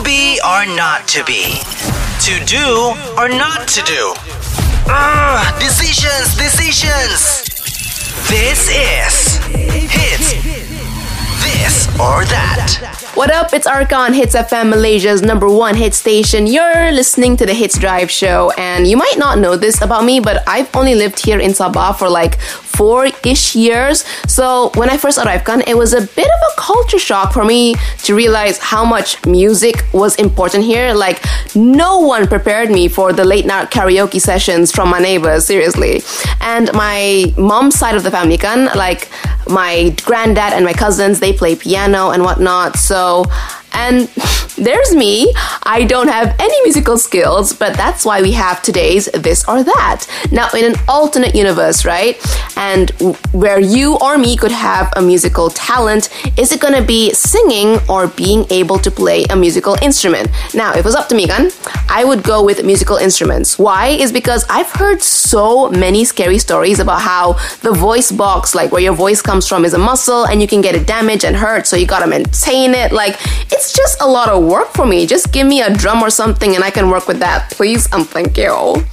To be or not to be? To do or not to do? Ugh, decisions, decisions! This is or That. What up? It's Arkan Hitz FM Malaysia's number one hit station. You're listening to the Hitz Drive show, and you might not know this about me, but I've only lived here in Sabah for like four ish years. So when I first arrived, it was a bit of a culture shock for me to realize how much music was important here. Like, no one prepared me for the late night karaoke sessions from my neighbors, seriously. And my mom's side of the family, kan, like my granddad and my cousins, they play piano and whatnot. So and there's me. I don't have any musical skills, but that's why we have today's This or That. Now, in an alternate universe, right? And where you or me could have a musical talent, is it gonna be singing or being able to play a musical instrument? Now, if it was up to me, Gan, I would go with musical instruments. Why? Is because I've heard so many scary stories about how the voice box, like where your voice comes from, is a muscle and you can get it damaged and hurt, so you gotta maintain it. Like, it's just a lot of work for me. Just give me a drum or something and I can work with that, please, and thank you.